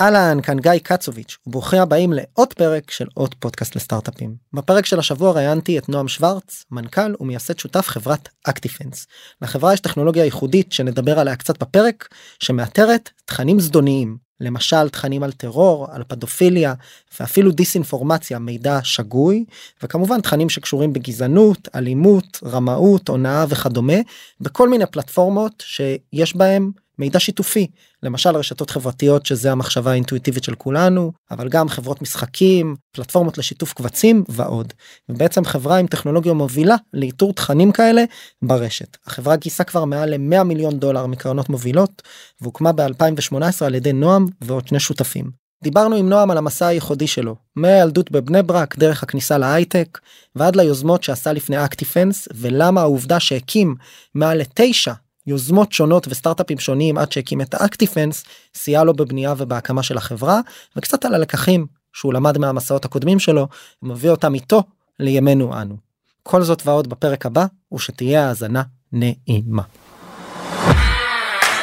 אהלן, כאן גיא קצוביץ', וברוכים הבאים לעוד פרק של עוד פודקאסט לסטארט-אפים. בפרק של השבוע ראיינתי את נועם שוורץ, מנכ"ל ומייסד שותף חברת אקטיפנס. לחברה יש טכנולוגיה ייחודית שנדבר עליה קצת בפרק, שמאתרת תכנים זדוניים, למשל תכנים על טרור, על פדופיליה, ואפילו דיסאינפורמציה, מידע שגוי, וכמובן תכנים שקשורים בגזענות, אלימות, רמאות, הונאה וכדומה, בכל מיני פלטפורמות שיש בהם מידע שיתופי למשל רשתות חברתיות שזה המחשבה האינטואיטיבית של כולנו אבל גם חברות משחקים פלטפורמות לשיתוף קבצים ועוד. ובעצם חברה עם טכנולוגיה מובילה לאיתור תכנים כאלה ברשת. החברה גייסה כבר מעל ל-100 מיליון דולר מקרנות מובילות והוקמה ב-2018 על ידי נועם ועוד שני שותפים. דיברנו עם נועם על המסע הייחודי שלו מהילדות בבני ברק דרך הכניסה להייטק ועד ליוזמות שעשה לפני אקטיפנס ולמה העובדה שהקים מעל לתשע יוזמות שונות וסטארט-אפים שונים עד שהקים את האקטיפנס סייע לו בבנייה ובהקמה של החברה וקצת על הלקחים שהוא למד מהמסעות הקודמים שלו ומביא אותם איתו לימינו אנו. כל זאת ועוד בפרק הבא ושתהיה האזנה נעימה.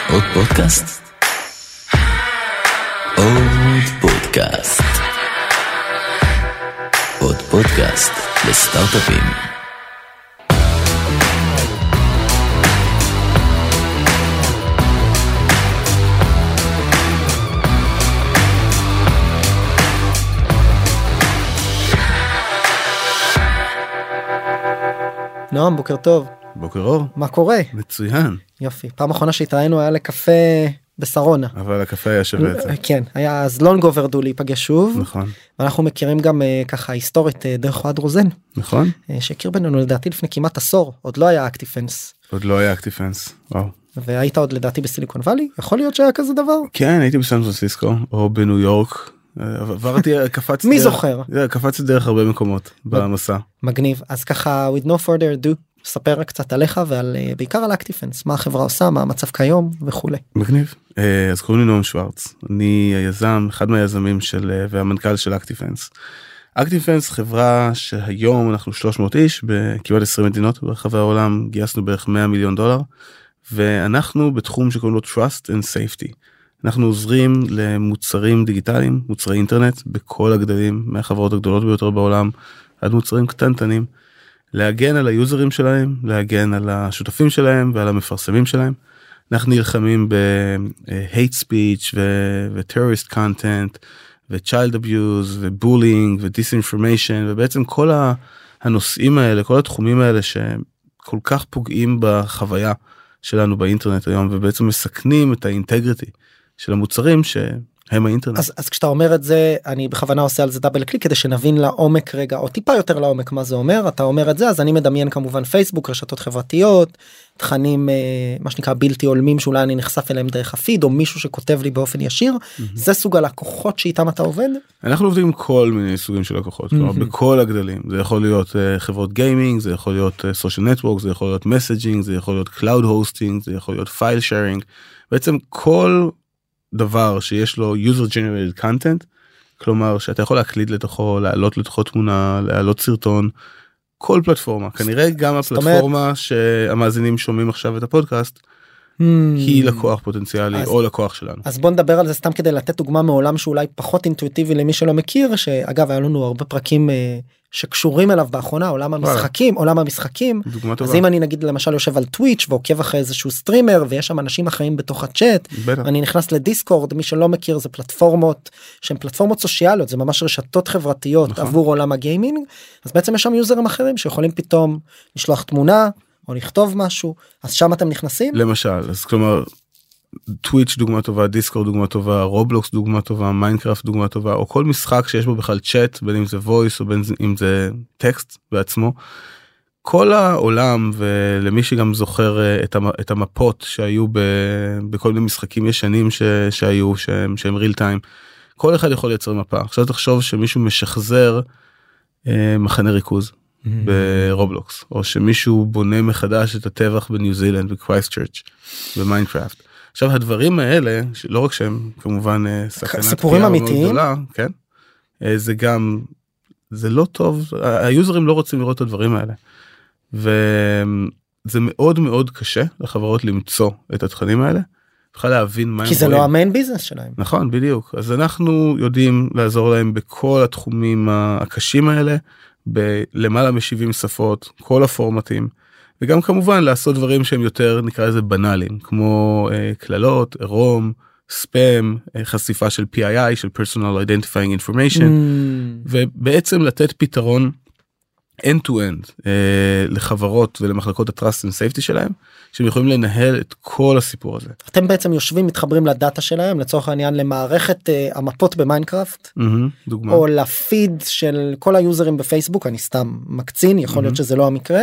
עוד פודקאסט? עוד פודקאסט. עוד פודקאסט לסטארט-אפים. נועם בוקר טוב. בוקר אור. מה קורה? מצוין. יופי. פעם אחרונה שהתראינו היה לקפה בשרונה. אבל הקפה היה שווה את זה. כן, היה אז לונג אוברדו להיפגש שוב. נכון. ואנחנו מכירים גם אה, ככה היסטורית אה, דרך אוהד רוזן. נכון. אה, שהכיר בינינו לדעתי לפני כמעט עשור, עוד לא היה אקטיפנס. עוד לא היה אקטיפנס, וואו. והיית עוד לדעתי בסיליקון וואלי? יכול להיות שהיה כזה דבר? כן, הייתי בסן פרנסיסקו, או בניו יורק, עברתי קפצתי מי זוכר קפצתי דרך הרבה מקומות במסע מגניב אז ככה with no further ado ספר קצת עליך ועל אה, בעיקר על אקטיפנס מה החברה עושה מה המצב כיום וכולי. מגניב אה, אז קוראים לי נועם שוורץ אני היזם אחד מהיזמים של אה, והמנכ"ל של אקטיפנס. אקטיפנס חברה שהיום אנחנו 300 איש בכמעט 20 מדינות ברחבי העולם גייסנו בערך 100 מיליון דולר ואנחנו בתחום שקוראים לו trust and safety. אנחנו עוזרים למוצרים דיגיטליים, מוצרי אינטרנט בכל הגדלים מהחברות הגדולות ביותר בעולם עד מוצרים קטנטנים, להגן על היוזרים שלהם, להגן על השותפים שלהם ועל המפרסמים שלהם. אנחנו נלחמים ב-hate speech ו-terrorist content ו-child abuse ו-bullying ו-disinformation ובעצם כל הנושאים האלה, כל התחומים האלה שכל כך פוגעים בחוויה שלנו באינטרנט היום ובעצם מסכנים את האינטגריטי של המוצרים שהם האינטרנט. אז, אז כשאתה אומר את זה אני בכוונה עושה על זה דאבל קליק כדי שנבין לעומק רגע או טיפה יותר לעומק מה זה אומר אתה אומר את זה אז אני מדמיין כמובן פייסבוק רשתות חברתיות תכנים אה, מה שנקרא בלתי הולמים שאולי אני נחשף אליהם דרך הפיד או מישהו שכותב לי באופן ישיר mm-hmm. זה סוג הלקוחות שאיתם אתה עובד. אנחנו עובדים עם כל מיני סוגים של לקוחות mm-hmm. כלומר, בכל הגדלים זה יכול להיות uh, חברות גיימינג זה יכול להיות social uh, network זה יכול להיות messaging זה יכול להיות cloud hosting זה יכול להיות file sharing בעצם כל דבר שיש לו user generated content כלומר שאתה יכול להקליד לתוכו להעלות לתוכו תמונה להעלות סרטון כל פלטפורמה כנראה גם הפלטפורמה שהמאזינים שומעים עכשיו את הפודקאסט. Hmm. היא לקוח פוטנציאלי אז, או לקוח שלנו. אז בוא נדבר על זה סתם כדי לתת דוגמה מעולם שאולי פחות אינטואיטיבי למי שלא מכיר שאגב היה לנו הרבה פרקים אה, שקשורים אליו באחרונה עולם המשחקים עולם המשחקים אז אם אני נגיד למשל יושב על טוויץ' ועוקב אחרי איזשהו סטרימר ויש שם אנשים אחרים בתוך הצ'אט אני נכנס לדיסקורד מי שלא מכיר זה פלטפורמות שהן פלטפורמות סוציאליות זה ממש רשתות חברתיות נכון. עבור עולם הגיימינג אז בעצם יש שם יוזרים אחרים שיכולים פתאום לשלוח תמונה או לכתוב משהו אז שם אתם נכנסים למשל אז כלומר טוויץ' דוגמה טובה דיסקורד דוגמה טובה רובלוקס דוגמה טובה מיינקראפט דוגמה טובה או כל משחק שיש בו בכלל צ'אט בין אם זה voice או בין אם זה טקסט בעצמו. כל העולם ולמי שגם זוכר אה, את המפות שהיו בכל מיני משחקים ישנים ש, שהיו שהם שהם real time כל אחד יכול לייצר מפה עכשיו תחשוב שמישהו משחזר אה, מחנה ריכוז. ברובלוקס או שמישהו בונה מחדש את הטבח בניו זילנד בקרייסט צ'רץ' במיינקראפט. עכשיו הדברים האלה לא רק שהם כמובן אה, סכנת סיפורים אמיתיים גדולה, כן אה, זה גם זה לא טוב היוזרים לא רוצים לראות את הדברים האלה. וזה מאוד מאוד קשה לחברות למצוא את התכנים האלה בכלל להבין מה כי זה רואים. לא המיין ביזנס שלהם. נכון בדיוק אז אנחנו יודעים לעזור להם בכל התחומים הקשים האלה בלמעלה מ-70 שפות כל הפורמטים וגם כמובן לעשות דברים שהם יותר נקרא לזה בנאליים כמו אה, קללות עירום ספאם אה, חשיפה של PII של personal identifying information Mm, ובעצם לתת פתרון end to end אה, לחברות ולמחלקות ה-trust and safety שלהם שהם יכולים לנהל את כל הסיפור הזה. אתם בעצם יושבים מתחברים לדאטה שלהם לצורך העניין למערכת אה, המפות במיינקראפט דוגמה. או לפיד של כל היוזרים בפייסבוק אני סתם מקצין יכול להיות Mhm. שזה לא המקרה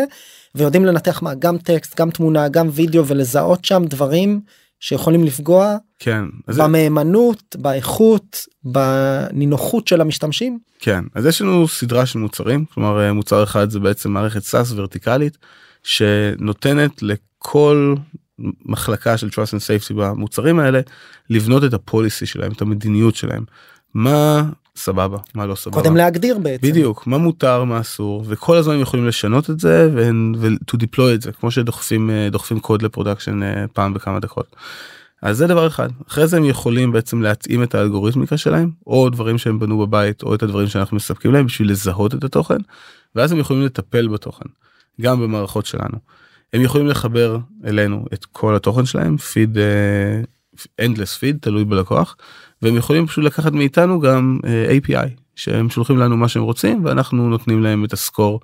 ויודעים לנתח מה גם טקסט גם תמונה גם וידאו ולזהות שם דברים שיכולים לפגוע כן. אז במהימנות באיכות בנינוחות של המשתמשים. כן אז יש לנו סדרה של מוצרים כלומר אה, מוצר אחד זה בעצם מערכת SaaS ורטיקלית שנותנת לכל מחלקה של trust and safety במוצרים האלה לבנות את ה policy שלהם את המדיניות שלהם מה סבבה מה לא סבבה. קודם להגדיר בעצם. בדיוק מה מותר מה אסור וכל הזמן יכולים לשנות את זה ו- to deploy את זה כמו שדוחפים אה, דוחפים קוד ל production אה, פעם בכמה דקות. אז זה דבר אחד אחרי זה הם יכולים בעצם להתאים את האלגוריתמיקה שלהם או דברים שהם בנו בבית או את הדברים שאנחנו מספקים להם בשביל לזהות את התוכן ואז הם יכולים לטפל בתוכן גם במערכות שלנו. הם יכולים לחבר אלינו את כל התוכן שלהם פיד endless feed תלוי בלקוח והם יכולים פשוט לקחת מאיתנו גם אה, API שהם שולחים לנו מה שהם רוצים ואנחנו נותנים להם את הסקור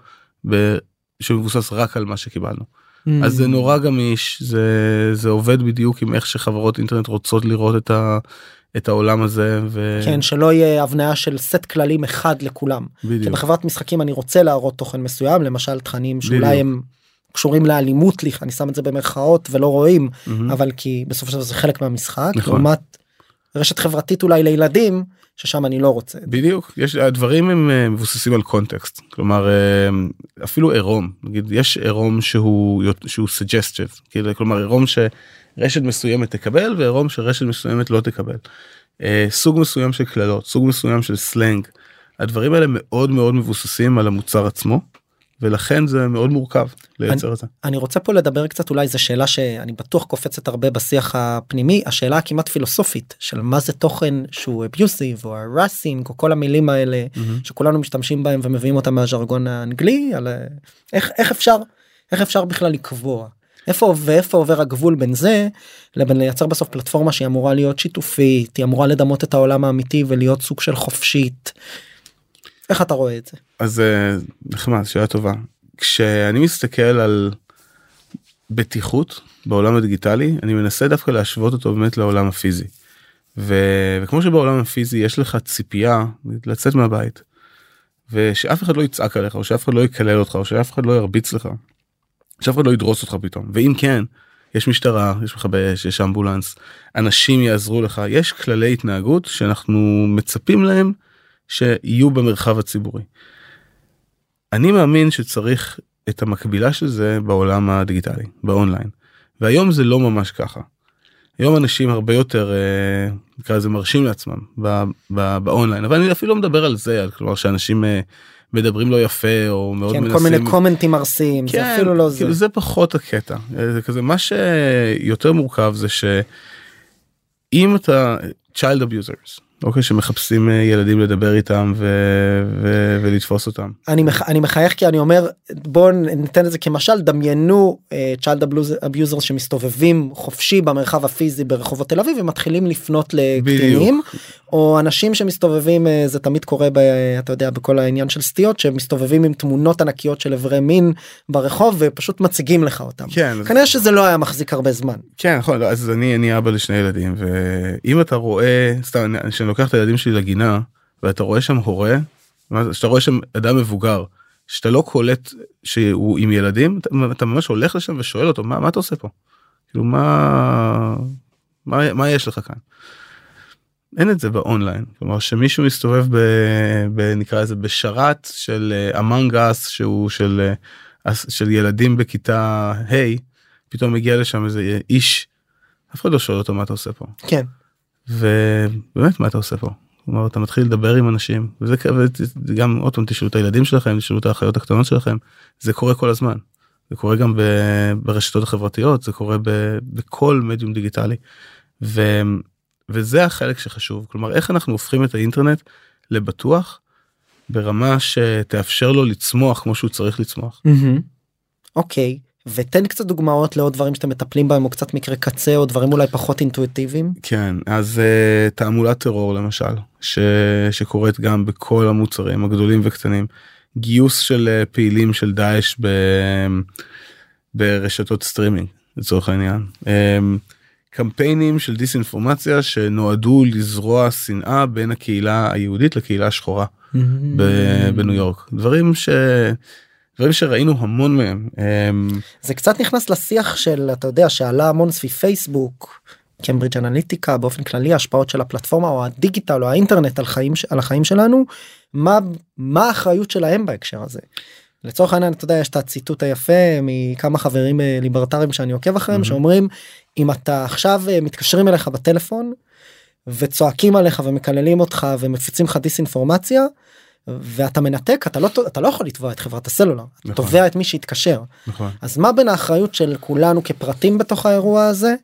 שמבוסס רק על מה שקיבלנו. Mm. אז זה נורא גמיש זה זה עובד בדיוק עם איך שחברות אינטרנט רוצות לראות את, ה, את העולם הזה ו... כן שלא יהיה הבניה של סט כללים אחד לכולם. בדיוק. שבחברת משחקים אני רוצה להראות תוכן מסוים למשל תכנים שאולי בדיוק. הם קשורים לאלימות לי אני שם את זה במרכאות ולא רואים מהמם. אבל כי בסופו של דבר זה חלק מהמשחק נכון. לעומת רשת חברתית אולי לילדים ששם אני לא רוצה. בדיוק יש הדברים הם אה, מבוססים על קונטקסט כלומר אה, אפילו עירום נגיד יש עירום שהוא שהוא suggestive כאילו כלומר עירום שרשת מסוימת תקבל ועירום שרשת מסוימת לא תקבל. אה, סוג מסוים של קללות סוג מסוים של סלנג הדברים האלה מאוד מאוד מבוססים על המוצר עצמו ולכן זה מאוד מורכב לייצר את זה. אני רוצה פה לדבר קצת אולי זו שאלה שאני בטוח קופצת הרבה בשיח הפנימי השאלה הכמעט פילוסופית של מה זה תוכן שהוא אביוסיב או הרסינג או כל המילים האלה מהמם. שכולנו משתמשים בהם ומביאים אותם מהז'רגון האנגלי על אה, איך איך אפשר איך אפשר בכלל לקבוע איפה ואיפה עובר הגבול בין זה לבין לייצר בסוף פלטפורמה שהיא אמורה להיות שיתופית היא אמורה לדמות את העולם האמיתי ולהיות סוג של חופשית. איך אתה רואה את זה? אז אה, נחמד שאלה טובה כשאני מסתכל על בטיחות בעולם הדיגיטלי אני מנסה דווקא להשוות אותו באמת לעולם הפיזי. ו... וכמו שבעולם הפיזי יש לך ציפייה לצאת מהבית ושאף אחד לא יצעק עליך או שאף אחד לא יקלל אותך או שאף אחד לא ירביץ לך. שאף אחד לא ידרוס אותך פתאום ואם כן יש משטרה יש מכבי אש יש אמבולנס אנשים יעזרו לך יש כללי התנהגות שאנחנו מצפים להם שיהיו במרחב הציבורי. אני מאמין שצריך את המקבילה של זה בעולם הדיגיטלי באונליין והיום זה לא ממש ככה. היום אנשים הרבה יותר אה, נקרא לזה מרשים לעצמם ב, ב, באונליין אבל אני אפילו לא מדבר על זה על כלומר שאנשים אה, מדברים לא יפה או מאוד כן, מנסים. כל מיני קומנטים ארסיים זה אפילו לא זה. כאילו זה פחות הקטע אה, זה כזה מה שיותר מורכב זה שאם אתה child abusers אוקיי שמחפשים אה, ילדים לדבר איתם ו... ו... ולתפוס אותם. אני מח... אני מחייך כי אני אומר בוא ניתן את זה כמשל דמיינו uh, child abusers שמסתובבים חופשי במרחב הפיזי ברחובות תל אביב ומתחילים לפנות לקטינים או אנשים שמסתובבים uh, זה תמיד קורה ב, אתה יודע בכל העניין של סטיות שמסתובבים עם תמונות ענקיות של אברי מין ברחוב ופשוט מציגים לך אותם. כן אז- כנראה שזה לא היה מחזיק הרבה זמן. כן נכון אז אני אני אבא לשני ילדים ואם אתה רואה סתם לוקח את הילדים שלי לגינה ואתה רואה שם הורה שאתה רואה שם אדם מבוגר שאתה לא קולט שהוא עם ילדים אתה, אתה ממש הולך לשם ושואל אותו מה, מה אתה עושה פה? כאילו מה מה, מה יש לך כאן. אין את זה באונליין. כלומר שמישהו מסתובב ב, ב נקרא לזה בשרת של אמנג אס שהוא של אה, של ילדים בכיתה ה' פתאום מגיע לשם איזה איש אף אחד לא שואל אותו מה אתה עושה פה. כן ובאמת מה אתה עושה פה. כלומר אתה מתחיל לדבר עם אנשים וזה וגם עוד פעם תשאלו את הילדים שלכם תשאלו את האחיות הקטנות שלכם זה קורה כל הזמן. זה קורה גם ב- ברשתות החברתיות זה קורה ב- בכל מדיום דיגיטלי. ו, וזה החלק שחשוב כלומר איך אנחנו הופכים את האינטרנט לבטוח ברמה שתאפשר לו לצמוח כמו שהוא צריך לצמוח. מהמם. אוקיי ותן קצת דוגמאות לעוד דברים שאתם מטפלים בהם או קצת מקרה קצה או דברים אולי פחות אינטואיטיביים. כן אז uh, תעמולת טרור למשל ש, שקורית גם בכל המוצרים הגדולים וקטנים גיוס של uh, פעילים של דאעש ב, ברשתות סטרימינג לצורך העניין. Um, קמפיינים של דיסאינפורמציה שנועדו לזרוע שנאה בין הקהילה היהודית לקהילה השחורה ב- בניו יורק דברים ש... דברים שראינו המון מהם. אמ, זה קצת נכנס לשיח של אתה יודע שעלה המון סביב פייסבוק. קמברידג' אנליטיקה באופן כללי השפעות של הפלטפורמה או הדיגיטל או האינטרנט על חיים על החיים שלנו מה מה האחריות שלהם בהקשר הזה. לצורך העניין אתה יודע יש את הציטוט היפה מכמה חברים אה, ליברטרים שאני עוקב אחריהם מהמם. שאומרים אם אתה עכשיו אה, מתקשרים אליך בטלפון וצועקים עליך ומקללים אותך ומפיצים לך דיסאינפורמציה ואתה מנתק אתה לא אתה לא יכול לתבוע את חברת הסלולר אתה נכון. תובע את מי שהתקשר נכון. אז מה בין האחריות של כולנו כפרטים בתוך האירוע הזה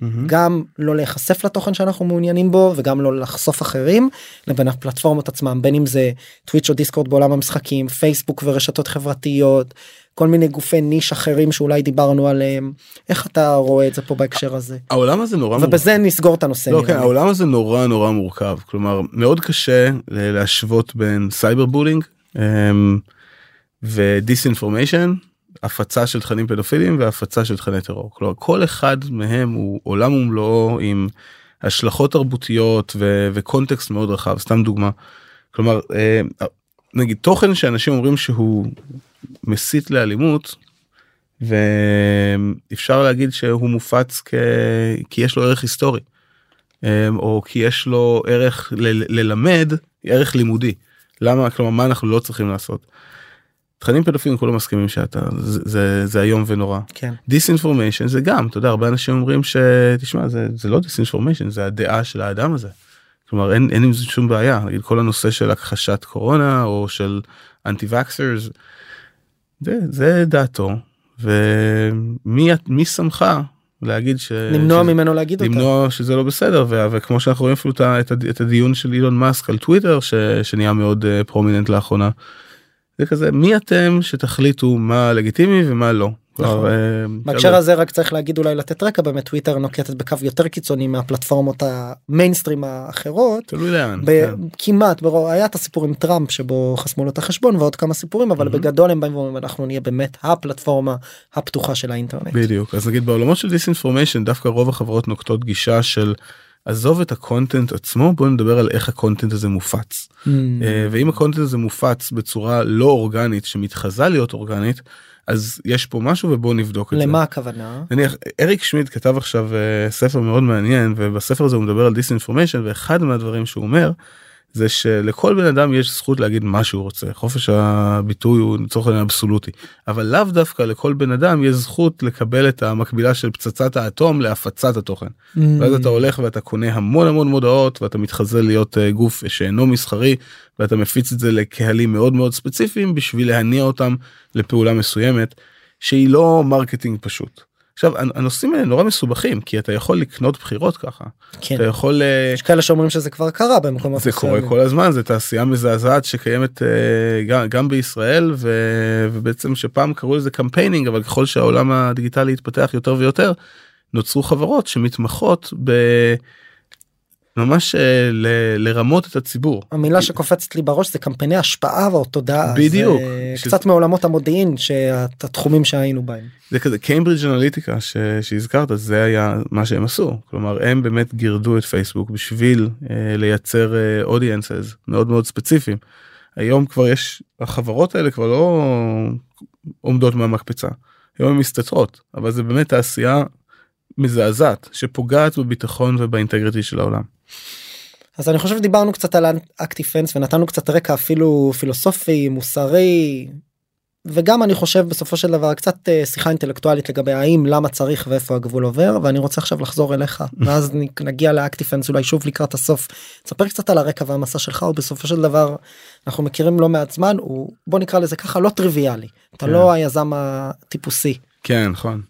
מהמם. גם לא להיחשף לתוכן שאנחנו מעוניינים בו וגם לא לחשוף אחרים לבין הפלטפורמות עצמם בין אם זה טוויץ' או דיסקורד בעולם המשחקים פייסבוק ורשתות חברתיות כל מיני גופי ניש אחרים שאולי דיברנו עליהם איך אתה רואה את זה פה בהקשר הזה העולם הזה נורא מורכב. ובזה נסגור את הנושא. לא, כן. העולם הזה נורא נורא מורכב כלומר מאוד קשה להשוות בין cyberbullying אמ, ו disinformation הפצה של תכנים פדופילים והפצה של תכני טרור כלומר כל אחד מהם הוא עולם ומלואו עם השלכות תרבותיות ו- וקונטקסט מאוד רחב סתם דוגמה. כלומר אה, נגיד תוכן שאנשים אומרים שהוא מסית לאלימות ואפשר להגיד שהוא מופץ כ... כי יש לו ערך היסטורי אמ, או כי יש לו ערך ל- ללמד ערך לימודי למה כלומר מה אנחנו לא צריכים לעשות. תכנים פדופילים כולם מסכימים שאתה זה זה, זה איום ונורא כן. disinformation זה גם אתה יודע הרבה אנשים אומרים שתשמע זה זה לא disinformation זה הדעה של האדם הזה. כלומר אין אין עם זה שום בעיה נגיד כל הנושא של הכחשת קורונה או של anti-vaxxers זה, זה דעתו ומי מי שמך להגיד ש... למנוע שזה- ממנו להגיד אותה. למנוע שזה לא בסדר ו- וכמו שאנחנו רואים אפילו הד- את הדיון של אילון מאסק על טוויטר ש- שנהיה מאוד אה, prominent לאחרונה. זה כזה מי אתם שתחליטו מה לגיטימי ומה לא. כבר, אה, בהקשר הזה רק צריך להגיד אולי לתת רקע באמת טוויטר נוקטת בקו יותר קיצוני מהפלטפורמות המיינסטרים האחרות. תלוי לאן. כן. כמעט היה את הסיפור עם טראמפ שבו חסמו לו את החשבון ועוד כמה סיפורים אבל. בגדול הם באים ואומרים אנחנו נהיה באמת הפלטפורמה הפתוחה של האינטרנט. בדיוק אז נגיד בעולמות של disinformation דווקא רוב החברות נוקטות גישה של עזוב את ה content עצמו בוא נדבר על איך ה content הזה מופץ. Mm. אה, ואם ה content הזה מופץ בצורה לא אורגנית שמתחזה להיות אורגנית אז יש פה משהו ובואו נבדוק את זה. למה הכוונה? נניח אריק שמידט כתב עכשיו אה, ספר מאוד מעניין ובספר הזה הוא מדבר על disinformation ואחד מהדברים שהוא אומר זה שלכל בן אדם יש זכות להגיד מה שהוא רוצה. חופש הביטוי הוא לצורך העניין אבסולוטי. אבל לאו דווקא לכל בן אדם יש זכות לקבל את המקבילה של פצצת האטום להפצת התוכן. ואז אתה הולך ואתה קונה המון המון מודעות ואתה מתחזה להיות אה, גוף שאינו מסחרי ואתה מפיץ את זה לקהלים מאוד מאוד ספציפיים בשביל להניע אותם לפעולה מסוימת שהיא לא marketing פשוט. עכשיו הנ- הנושאים האלה נורא מסובכים כי אתה יכול לקנות בחירות ככה כן. אתה יכול אה, יש כאלה שאומרים שזה כבר קרה במקומות זה קורה מסוימים. כל הזמן זה תעשייה מזעזעת שקיימת אה, גם, גם בישראל ו, ובעצם שפעם קראו לזה campaigning אבל ככל שהעולם הדיגיטלי התפתח יותר ויותר נוצרו חברות שמתמחות ב... ממש אה, ל, לרמות את הציבור. המילה שקופצת לי בראש זה קמפייני השפעה או תודעה. בדיוק. זה שזה- קצת מעולמות המודיעין שהתחומים שהיינו בהם. זה כזה קיימברידג' אנליטיקה ש- שהזכרת זה היה מה שהם עשו כלומר הם באמת גירדו את פייסבוק בשביל אה, לייצר אודיאנסס מאוד מאוד ספציפיים. היום כבר יש החברות האלה כבר לא עומדות מהמקפצה היום הן מסתתרות אבל זה באמת תעשייה מזעזעת שפוגעת בביטחון ובאינטגריטי של העולם. אז אני חושב שדיברנו קצת על אקטיפנס ונתנו קצת רקע אפילו פילוסופי מוסרי וגם אני חושב בסופו של דבר קצת אה, שיחה אינטלקטואלית לגבי האם למה צריך ואיפה הגבול עובר ואני רוצה עכשיו לחזור אליך ואז נגיע לאקטיפנס אולי שוב לקראת הסוף. תספר קצת על הרקע והמסע שלך ובסופו של דבר אנחנו מכירים לא מעט זמן הוא בוא נקרא לזה ככה לא טריוויאלי אתה כן. לא היזם הטיפוסי כן נכון.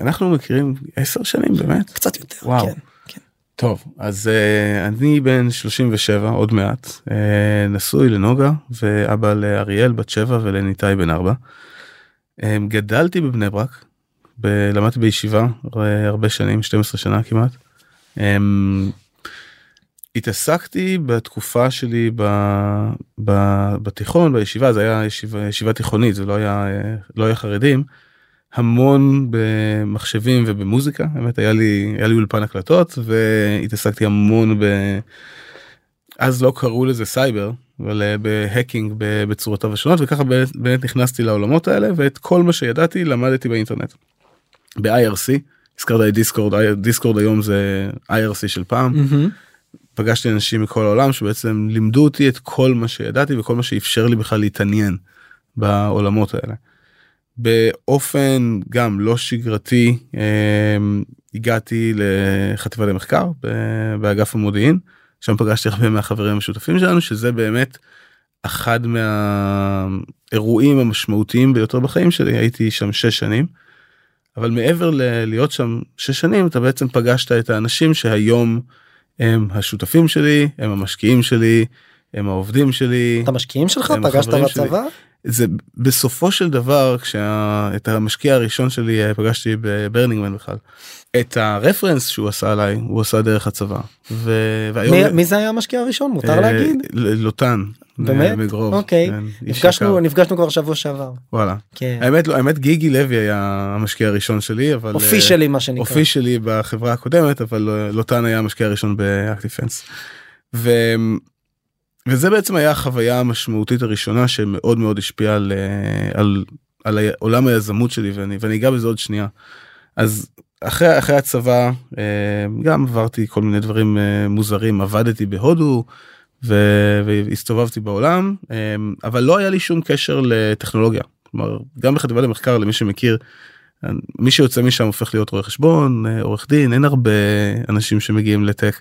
אנחנו מכירים עשר שנים באמת קצת יותר וואו. כן. טוב אז uh, אני בן 37 עוד מעט uh, נשוי לנוגה ואבא לאריאל בת 7 ולניתאי בן 4. Um, גדלתי בבני ברק ב- למדתי בישיבה אה, הרבה שנים 12 שנה כמעט. Um, התעסקתי בתקופה שלי ב, ב, בתיכון בישיבה זה היה ישיבה, ישיבה תיכונית זה לא היה אה, לא היה חרדים. המון במחשבים ובמוזיקה באמת היה לי היה לי אולפן הקלטות והתעסקתי המון ב... אז לא קראו לזה סייבר אבל אה, ב hacking בצורותיו השונות וככה באמת, נכנסתי לעולמות האלה ואת כל מה שידעתי למדתי באינטרנט. ב-IRC הזכרת את דיסקורד דיסקורד היום זה IRC של פעם. פגשתי אנשים מכל העולם שבעצם לימדו אותי את כל מה שידעתי וכל מה שאפשר לי בכלל להתעניין בעולמות האלה. באופן גם לא שגרתי אה, הגעתי לחטיבה למחקר באגף המודיעין שם פגשתי הרבה מהחברים המשותפים שלנו שזה באמת אחד מהאירועים המשמעותיים ביותר בחיים שלי הייתי שם שש שנים. אבל מעבר ללהיות שם שש שנים אתה בעצם פגשת את האנשים שהיום הם השותפים שלי הם המשקיעים שלי הם העובדים שלי. את המשקיעים שלך פגשת בצבא? זה בסופו של דבר כשאת המשקיע הראשון שלי אה, פגשתי בברנינגמן בכלל. את הרפרנס שהוא עשה עליי הוא עשה דרך הצבא. ו... והיום... מי, מי זה היה המשקיע הראשון מותר אה, להגיד? לוטן. באמת? מגרוב. אוקיי. כן, נפגשנו, נפגשנו כבר שבוע שעבר. וואלה. כן. האמת לא האמת גיגי לוי היה המשקיע הראשון שלי אבל אופישלי מה שנקרא. אופישלי בחברה הקודמת אבל אה, לוטן היה המשקיע הראשון באקטיפנס. ו... וזה בעצם היה החוויה המשמעותית הראשונה שמאוד מאוד השפיעה על, אה, על, על עולם היזמות שלי ואני ואני אגע בזה עוד שנייה. אז אחרי אחרי הצבא אה, גם עברתי כל מיני דברים אה, מוזרים עבדתי בהודו והסתובבתי בעולם אבל לא היה לי שום קשר לטכנולוגיה. כלומר גם בחטיבה למחקר למי שמכיר מי שיוצא משם הופך להיות רואה חשבון עורך דין אין הרבה אנשים שמגיעים לטק.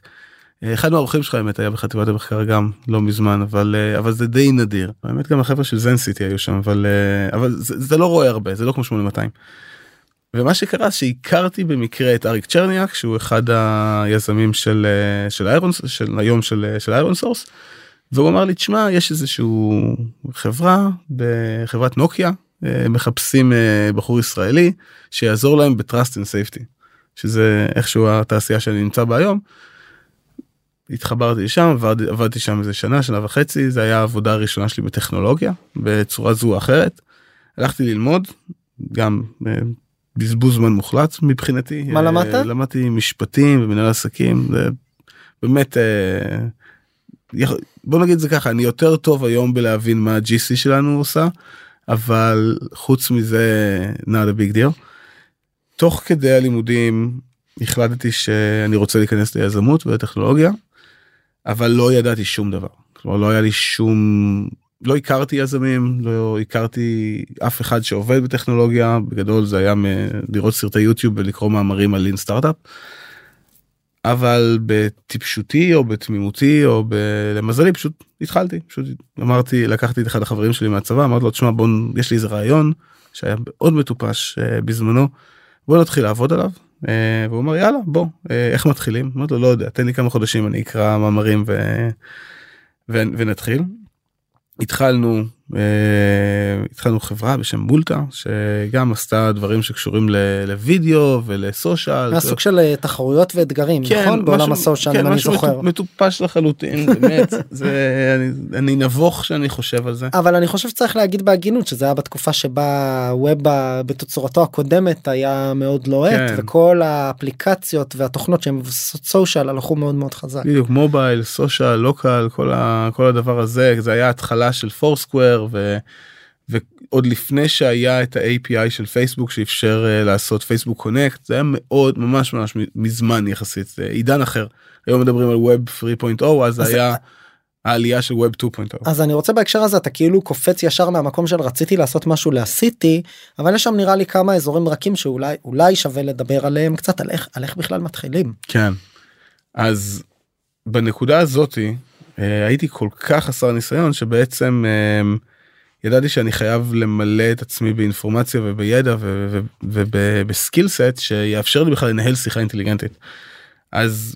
אחד מהאורחים שלך באמת היה בחטיבת המחקר גם לא מזמן אבל אה, אבל זה די נדיר באמת גם החבר'ה של זן סיטי היו שם אבל אה, אבל זה, זה לא רואה הרבה זה לא כמו 8200. ומה שקרה שהכרתי במקרה את אריק צ'רניאק שהוא אחד היזמים של אה, של Iron של היום של של ironSource. והוא אמר לי תשמע יש איזשהו חברה בחברת נוקיה מחפשים בחור ישראלי שיעזור להם ב trust and safety שזה איכשהו התעשייה שאני נמצא בה היום. התחברתי לשם עבד, עבדתי שם איזה שנה שנה וחצי זה היה העבודה הראשונה שלי בטכנולוגיה בצורה זו או אחרת. הלכתי ללמוד גם אה, בזבוז זמן מוחלט מבחינתי מה למדת? אה, למדתי משפטים ומנהל עסקים זה באמת אה, בוא נגיד זה ככה אני יותר טוב היום בלהבין מה gc שלנו עושה אבל חוץ מזה not a big deal. תוך כדי הלימודים החלטתי שאני רוצה להיכנס ליזמות וטכנולוגיה אבל לא ידעתי שום דבר. כלומר לא היה לי שום לא הכרתי יזמים לא הכרתי אף אחד שעובד בטכנולוגיה בגדול זה היה לראות סרטי יוטיוב ולקרוא מאמרים על לין סטארט-אפ. אבל בטיפשותי או בתמימותי או ב... למזלי פשוט התחלתי פשוט אמרתי לקחתי את אחד החברים שלי מהצבא אמרתי לו תשמע בוא יש לי איזה רעיון שהיה מאוד מטופש uh, בזמנו בוא נתחיל לעבוד עליו אה, והוא אומר יאללה בוא אה, איך מתחילים אמרתי לו לא יודע תן לי כמה חודשים אני אקרא מאמרים ו... ו... ונתחיל. התחלנו אה, התחלנו חברה בשם מולטה שגם עשתה דברים שקשורים לוידאו ולסושיאל. סוג של אה, תחרויות ואתגרים כן, נכון בעולם הסושיאל כן, אני זוכר. מטופש לחלוטין באמת זה אני, אני נבוך שאני חושב על זה. אבל אני חושב שצריך להגיד בהגינות שזה היה בתקופה שבה ווב בתצורתו הקודמת היה מאוד לוהט כן. וכל האפליקציות והתוכנות שהן מבוססות סושיאל הלכו מאוד מאוד חזק. בדיוק מובייל סושיאל לוקל כל, כל הדבר הזה זה היה התחלה של פורסקוור. יותר ו... ועוד לפני שהיה את ה-API של פייסבוק שאפשר uh, לעשות פייסבוק קונקט זה היה מאוד ממש ממש מזמן יחסית זה עידן אחר היום מדברים על Web 3.0 אז, אז היה העלייה של Web 2.0. אז אני רוצה בהקשר הזה אתה כאילו קופץ ישר מהמקום של רציתי לעשות משהו לעשיתי אבל יש שם נראה לי כמה אזורים רכים שאולי אולי שווה לדבר עליהם קצת על איך על איך בכלל מתחילים. כן אז בנקודה הזאתי אה, הייתי כל כך חסר ניסיון שבעצם אה, ידעתי שאני חייב למלא את עצמי באינפורמציה ובידע ובסקיל סט שיאפשר לי בכלל לנהל שיחה אינטליגנטית. אז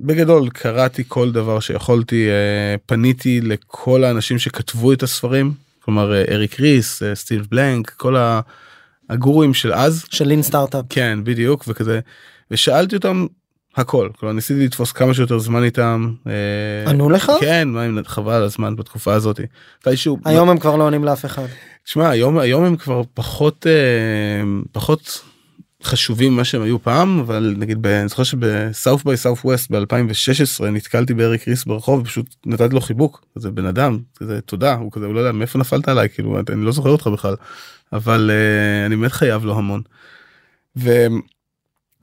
בגדול קראתי כל דבר שיכולתי אה, פניתי לכל האנשים שכתבו את הספרים כלומר אה, אריק ריס אה, סטיב בלנק כל ה- הגורואים של אז של lean startup. כן בדיוק וכזה ושאלתי אותם הכל כלומר ניסיתי לתפוס כמה שיותר זמן איתם אה, ענו לך? כן מה חבל הזמן בתקופה הזאת. מתישהו היום הם כבר לא עונים לאף אחד. תשמע היום היום הם כבר פחות אה, פחות חשובים מה שהם היו פעם אבל נגיד ב- אני זוכר שב South by Southwest ב2016 נתקלתי באריק ריס ברחוב ופשוט נתתי לו חיבוק זה בן אדם זה תודה הוא כזה הוא לא יודע מאיפה נפלת עליי כאילו אני לא זוכר אותך בכלל אבל אה, אני באמת חייב לו המון. ו...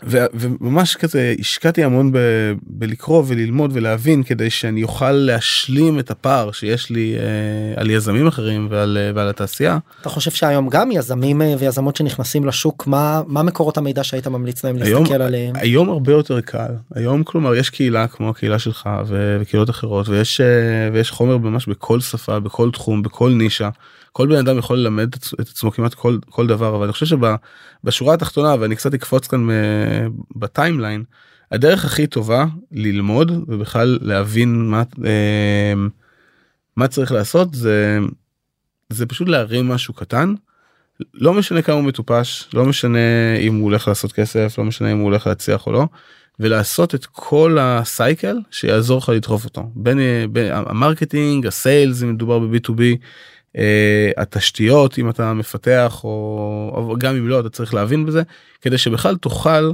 וממש כזה השקעתי המון ב- בלקרוא וללמוד ולהבין כדי שאני אוכל להשלים את הפער שיש לי אה, על יזמים אחרים ועל, אה, ועל התעשייה. אתה חושב שהיום גם יזמים אה, ויזמות שנכנסים לשוק מה מה מקורות המידע שהיית ממליץ להם היום, להסתכל עליהם? היום הרבה יותר קל היום כלומר יש קהילה כמו הקהילה שלך וקהילות אחרות ויש אה, ויש חומר ממש בכל שפה בכל תחום בכל נישה. כל בן אדם יכול ללמד את עצ- את עצמו כמעט כל כל דבר אבל אני חושב שבשורה התחתונה ואני קצת אקפוץ כאן אה, בטיימליין הדרך הכי טובה ללמוד ובכלל להבין מה אה, מה צריך לעשות זה זה פשוט להרים משהו קטן. לא משנה כמה הוא מטופש לא משנה אם הוא הולך לעשות כסף לא משנה אם הוא הולך להצליח או לא. ולעשות את כל ה cycle שיעזור לך לדחוף אותו בין, בין ה marketing ה sales אם מדובר ב-B2B uh, התשתיות אם אתה מפתח או, גם אם לא אתה צריך להבין בזה כדי שבכלל תוכל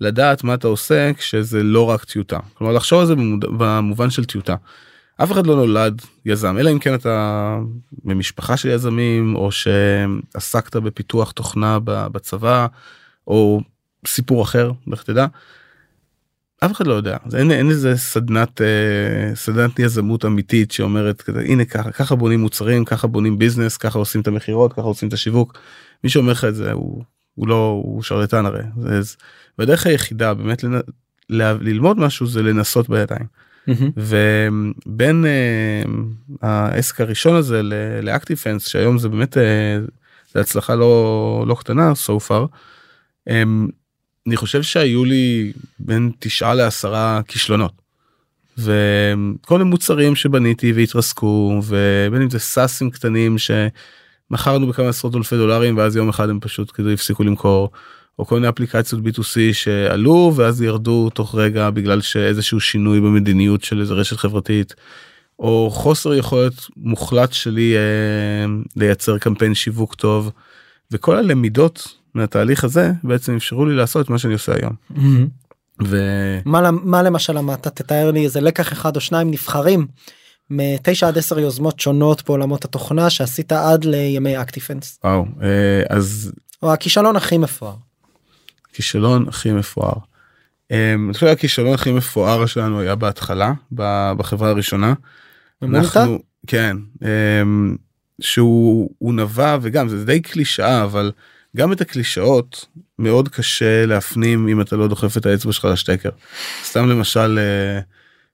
לדעת מה אתה עושה כשזה לא רק טיוטה כלומר לחשוב על זה. במובן של טיוטה. אף אחד לא נולד יזם אלא אם כן אתה ממשפחה של יזמים או שעסקת בפיתוח תוכנה בצבא או סיפור אחר לך תדע. אף אחד לא יודע זה אין, אין איזה סדנת אה, סדנת יזמות אמיתית שאומרת כזה הנה ככה ככה בונים מוצרים ככה בונים ביזנס ככה עושים את המכירות ככה עושים את השיווק. מי שאומר לך את זה הוא, הוא לא הוא שרלטן הרי. זה, זה, והדרך היחידה באמת לנ, ל, ללמוד משהו זה לנסות בידיים. מהמם. ובין uh, העסק הראשון הזה לאקטיפנס שהיום זה באמת uh, זה הצלחה לא לא קטנה so far. Um, אני חושב שהיו לי בין תשעה לעשרה כישלונות. וכל מיני מוצרים שבניתי והתרסקו ובין אם זה סאסים קטנים שמכרנו בכמה עשרות אלפי דולרים ואז יום אחד הם פשוט כזה הפסיקו למכור. או כל מיני אפליקציות b2c שעלו ואז ירדו תוך רגע בגלל שאיזשהו שינוי במדיניות של איזה רשת חברתית. או חוסר יכולת מוחלט שלי אה, לייצר קמפיין שיווק טוב. וכל הלמידות מהתהליך הזה בעצם אפשרו לי לעשות את מה שאני עושה היום. מהמם. ו... מה מה למשל למדת תתאר לי איזה לקח אחד או שניים נבחרים מתשע עד עשר יוזמות שונות בעולמות התוכנה שעשית עד לימי אקטיפנס וואו אה, אז או הכישלון הכי מפואר. כישלון הכי מפואר. אה, אני חושב שהכישלון הכי מפואר שלנו היה בהתחלה בחברה הראשונה. ממולטה? אנחנו כן אמ, שהוא הוא נבע וגם זה די קלישאה אבל גם את הקלישאות מאוד קשה להפנים אם אתה לא דוחף את האצבע שלך לשטקר. סתם למשל אה,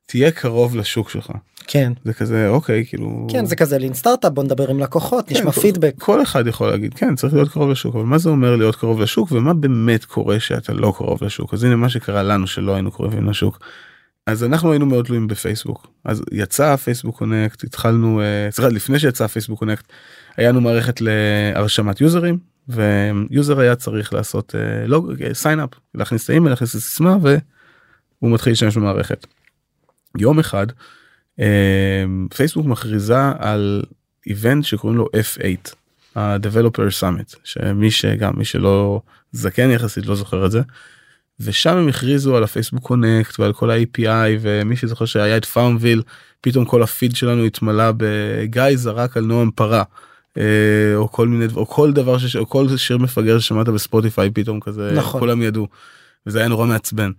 תהיה קרוב לשוק שלך כן זה כזה אוקיי כאילו כן זה כזה לין סטארט-אפ בוא נדבר עם לקוחות כן, נשמע כל- פידבק. כל אחד יכול להגיד כן צריך להיות קרוב לשוק אבל מה זה אומר להיות קרוב לשוק ומה באמת קורה שאתה לא קרוב לשוק אז הנה מה שקרה לנו שלא היינו קרובים לשוק. אז אנחנו היינו מאוד תלויים בפייסבוק אז יצא Facebook Connect התחלנו אה, סליחה לפני שיצא Facebook Connect היה לנו מערכת להרשמת יוזרים ויוזר היה צריך לעשות אה, log signup להכניס את האימייל להכניס את הסיסמה והוא מתחיל להשתמש במערכת. יום אחד אה, פייסבוק מכריזה על event שקוראים לו F8 ה-Developer Summit שמי שגם מי שלא זקן יחסית לא זוכר את זה. ושם הם הכריזו על ה Facebook Connect ועל כל ה-API ומי שזוכר שהיה את פארמוויל פתאום כל הפיד שלנו התמלא בגיא זרק על נועם פרה. אה, או כל מיני או כל דבר ש... או כל שיר מפגר ששמעת בספוטיפיי פתאום כזה נכון. כולם ידעו. וזה היה נורא מעצבן.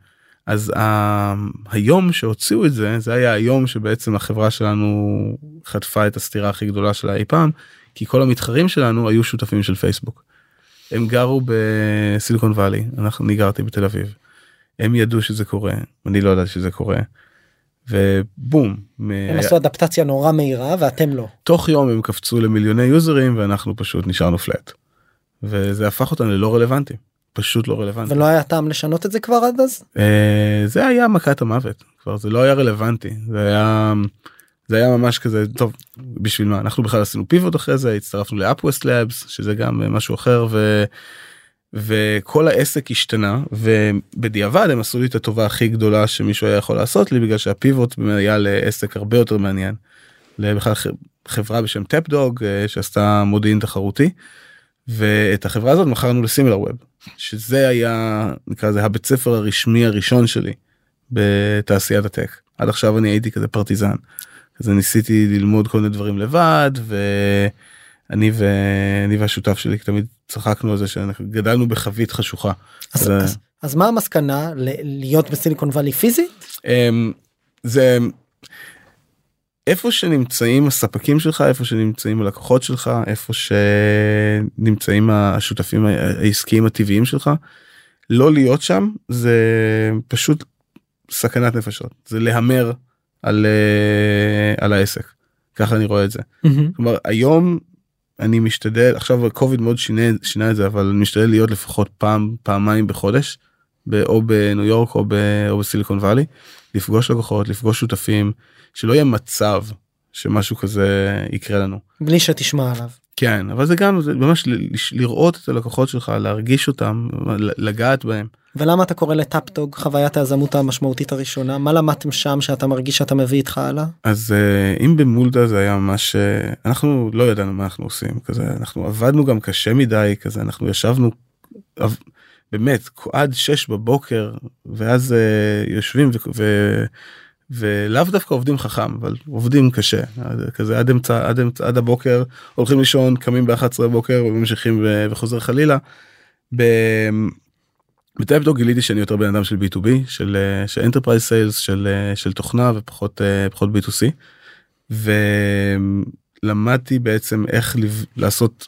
אז ה... היום שהוציאו את זה זה היה היום שבעצם החברה שלנו חטפה את הסטירה הכי גדולה שלה אי פעם כי כל המתחרים שלנו היו שותפים של פייסבוק. הם גרו בסיליקון וואלי אנחנו אני גרתי בתל אביב. הם ידעו שזה קורה אני לא ידעתי שזה קורה. ובום. מ- הם עשו אדפטציה נורא מהירה ואתם לא. תוך יום הם קפצו למיליוני יוזרים ואנחנו פשוט נשארנו פלט. וזה הפך אותנו ללא רלוונטי. פשוט לא רלוונטי. ולא היה טעם לשנות את זה כבר עד אז? אה, זה היה מכת המוות כבר זה לא היה רלוונטי זה היה זה היה ממש כזה טוב בשביל מה אנחנו בכלל עשינו פיבוט אחרי זה הצטרפנו לאפווסט לאבס שזה גם אה, משהו אחר ו... וכל העסק השתנה ובדיעבד הם עשו לי את הטובה הכי גדולה שמישהו היה יכול לעשות לי בגלל שהפיבוט היה לעסק הרבה יותר מעניין. לבכלל חברה בשם טאפ דוג שעשתה מודיעין תחרותי. ואת החברה הזאת מכרנו לסימילר ווב שזה היה נקרא לזה הבית ספר הרשמי הראשון שלי בתעשיית הטק עד עכשיו אני הייתי כזה פרטיזן. אז ניסיתי ללמוד כל מיני דברים לבד ואני ואני והשותף שלי תמיד צחקנו על זה שאנחנו גדלנו בחבית חשוכה. אז, אז, אז, אז מה המסקנה להיות בסיליקון וואלי פיזית? אמ, זה איפה שנמצאים הספקים שלך איפה שנמצאים הלקוחות שלך איפה שנמצאים השותפים העסקיים הטבעיים שלך. לא להיות שם זה פשוט סכנת נפשות זה להמר על, uh, על העסק ככה אני רואה את זה. Mm-hmm. כלומר היום אני משתדל עכשיו הקוביד מאוד שינה, שינה את זה אבל אני משתדל להיות לפחות פעם פעמיים בחודש או בניו יורק או, ב, או בסיליקון וואלי לפגוש לקוחות לפגוש שותפים שלא יהיה מצב שמשהו כזה יקרה לנו. בלי שתשמע עליו. כן אבל זה גם זה ממש לראות את הלקוחות שלך להרגיש אותם לגעת בהם. ולמה אתה קורא לטאפטוג חוויית היזמות המשמעותית הראשונה מה למדתם שם שאתה מרגיש שאתה מביא איתך הלאה? אז uh, אם במולדה זה היה ממש uh, אנחנו לא ידענו מה אנחנו עושים כזה אנחנו עבדנו גם קשה מדי כזה אנחנו ישבנו באמת עד 6 בבוקר ואז uh, יושבים ו... ו ולאו דווקא עובדים חכם אבל עובדים קשה כזה עד אמצע עד אמצע עד הבוקר הולכים לישון קמים ב-11 בבוקר וממשיכים וחוזר חלילה. ב TapDog גיליתי שאני יותר בן אדם של b2b של של enterprise sales של של תוכנה ופחות פחות b2c. ולמדתי בעצם איך לעשות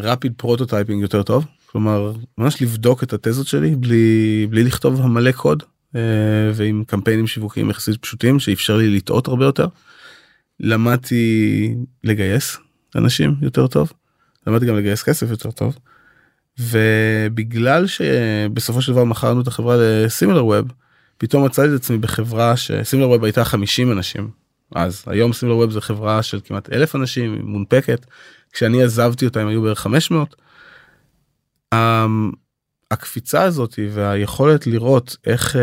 rapid prototyping יותר טוב כלומר ממש לבדוק את התזות שלי בלי בלי לכתוב מלא קוד ועם קמפיינים שיווקיים יחסית פשוטים שאפשר לי לטעות הרבה יותר. למדתי לגייס אנשים יותר טוב למדתי גם לגייס כסף יותר טוב. ובגלל שבסופו של דבר מכרנו את החברה לסימילר ווב פתאום מצאתי את עצמי בחברה שסימילר ווב הייתה 50 אנשים אז היום סימילר ווב זה חברה של כמעט אלף אנשים מונפקת כשאני עזבתי אותה הם היו בערך 500. אמ, הקפיצה הזאת והיכולת לראות איך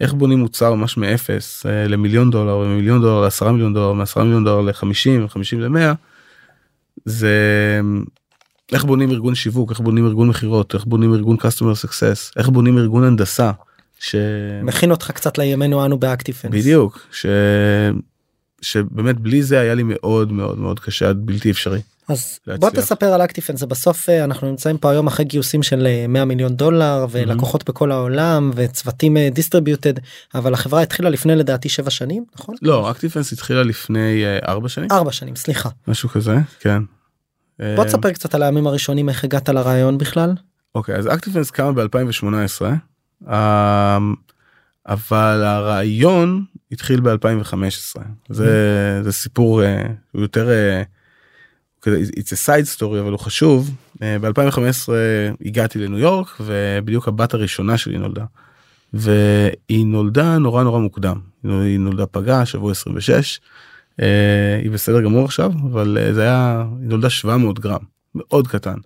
איך בונים מוצר ממש מאפס למיליון דולר ומיליון דולר לעשרה מיליון דולר מעשרה מיליון דולר לחמישים וחמישים למאה זה איך בונים ארגון שיווק איך בונים ארגון מכירות איך בונים ארגון customer success איך בונים ארגון הנדסה. שמכין אותך קצת לימינו אנו באקטיפנס. בדיוק ש... שבאמת בלי זה היה לי מאוד מאוד מאוד קשה עד בלתי אפשרי. אז להצליח. בוא תספר על ActiveFence זה בסוף אה, אנחנו נמצאים פה היום אחרי גיוסים של 100 אה, מיליון דולר ולקוחות mm-hmm. בכל העולם וצוותים distributed אבל החברה התחילה לפני לדעתי 7 שנים נכון? לא ActiveFence התחילה לפני 4 שנים 4 שנים סליחה משהו כזה כן. בוא תספר קצת על הימים הראשונים איך הגעת לרעיון בכלל. אוקיי אז ActiveFence קמה ב2018 אמ, אבל הרעיון התחיל ב2015 זה זה סיפור uh, יותר uh, it's a side story אבל הוא חשוב uh, ב2015 הגעתי לניו יורק ובדיוק הבת הראשונה שלי נולדה. והיא נולדה נורא נורא מוקדם היא נולדה פגה שבוע 26 uh, היא בסדר גמור עכשיו אבל uh, זה היה היא נולדה 700 גרם מאוד קטן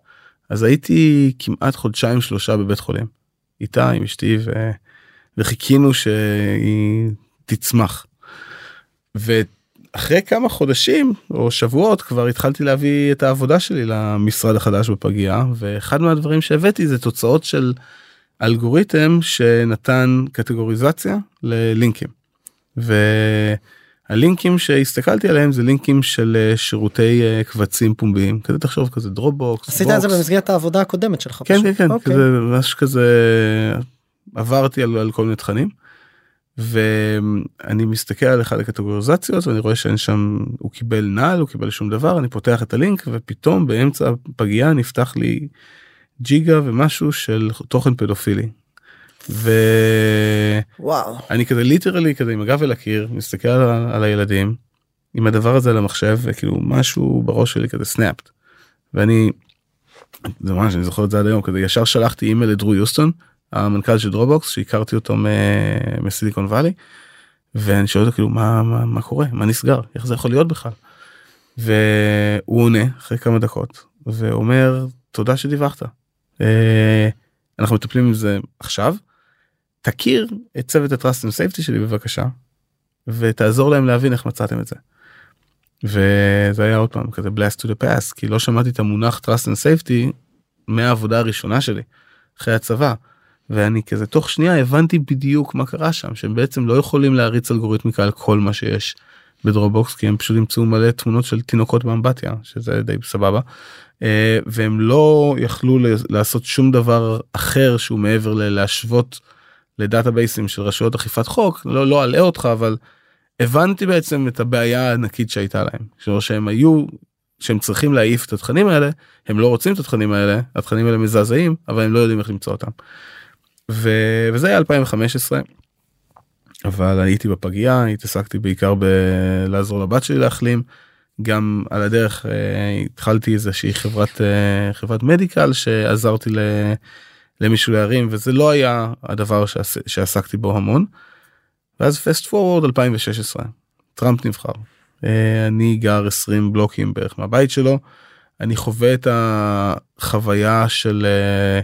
אז הייתי כמעט חודשיים שלושה בבית חולים איתה עם אשתי ו... וחיכינו שהיא תצמח. ואחרי כמה חודשים או שבועות כבר התחלתי להביא את העבודה שלי למשרד החדש בפגייה ואחד מהדברים שהבאתי זה תוצאות של אלגוריתם שנתן קטגוריזציה ללינקים. והלינקים שהסתכלתי עליהם זה לינקים של שירותי אה, קבצים פומביים כזה תחשוב כזה דרופבוקס. עשית את זה במסגרת העבודה הקודמת שלך. כן כן כן אוקיי. כזה משהו כזה עברתי על, על כל מיני תכנים. ואני מסתכל על אחד הקטגוריזציות ואני רואה שאין שם הוא קיבל null הוא קיבל שום דבר אני פותח את הלינק ופתאום באמצע הפגייה נפתח לי ג'יגה ומשהו של תוכן פדופילי. ואני כזה literally כזה עם הגב אל הקיר מסתכל על, על הילדים עם הדבר הזה על המחשב וכאילו משהו בראש שלי כזה snapped. ואני זה ממש אני זוכר את זה עד היום כזה ישר שלחתי אימייל לדרו יוסטון המנכ"ל של דרופבוקס שהכרתי אותו מ- מ Silicon Valley. ואני שואל אותו כאילו מה, מה מה קורה מה נסגר איך זה יכול להיות בכלל. והוא עונה אחרי כמה דקות ואומר תודה שדיווחת. אה, אנחנו מטפלים עם זה עכשיו. תכיר את צוות ה-Trust and Safety שלי בבקשה ותעזור להם להבין איך מצאתם את זה. וזה היה עוד פעם כזה blast to the past כי לא שמעתי את המונח trust and safety מהעבודה הראשונה שלי אחרי הצבא. ואני כזה תוך שנייה הבנתי בדיוק מה קרה שם שהם בעצם לא יכולים להריץ אלגוריתמיקה על כל מה שיש בדרובוקס כי הם פשוט ימצאו מלא תמונות של תינוקות באמבטיה שזה די סבבה. אה, והם לא יכלו לעשות שום דבר אחר שהוא מעבר ללהשוות לדאטאבייסים של רשויות אכיפת חוק לא לא אלאה אותך אבל הבנתי בעצם את הבעיה הענקית שהייתה להם שהם היו שהם צריכים להעיף את התכנים האלה הם לא רוצים את התכנים האלה התכנים האלה מזעזעים אבל הם לא יודעים איך למצוא אותם. ו... וזה היה 2015 אבל הייתי בפגייה התעסקתי בעיקר בלעזור לבת שלי להחלים גם על הדרך אה, התחלתי איזושהי חברת אה, חברת מדיקל שעזרתי ל... למישהו להרים וזה לא היה הדבר שעס... שעסקתי בו המון. ואז fast forward 2016 טראמפ נבחר אה, אני גר 20 בלוקים בערך מהבית שלו אני חווה את החוויה של אה,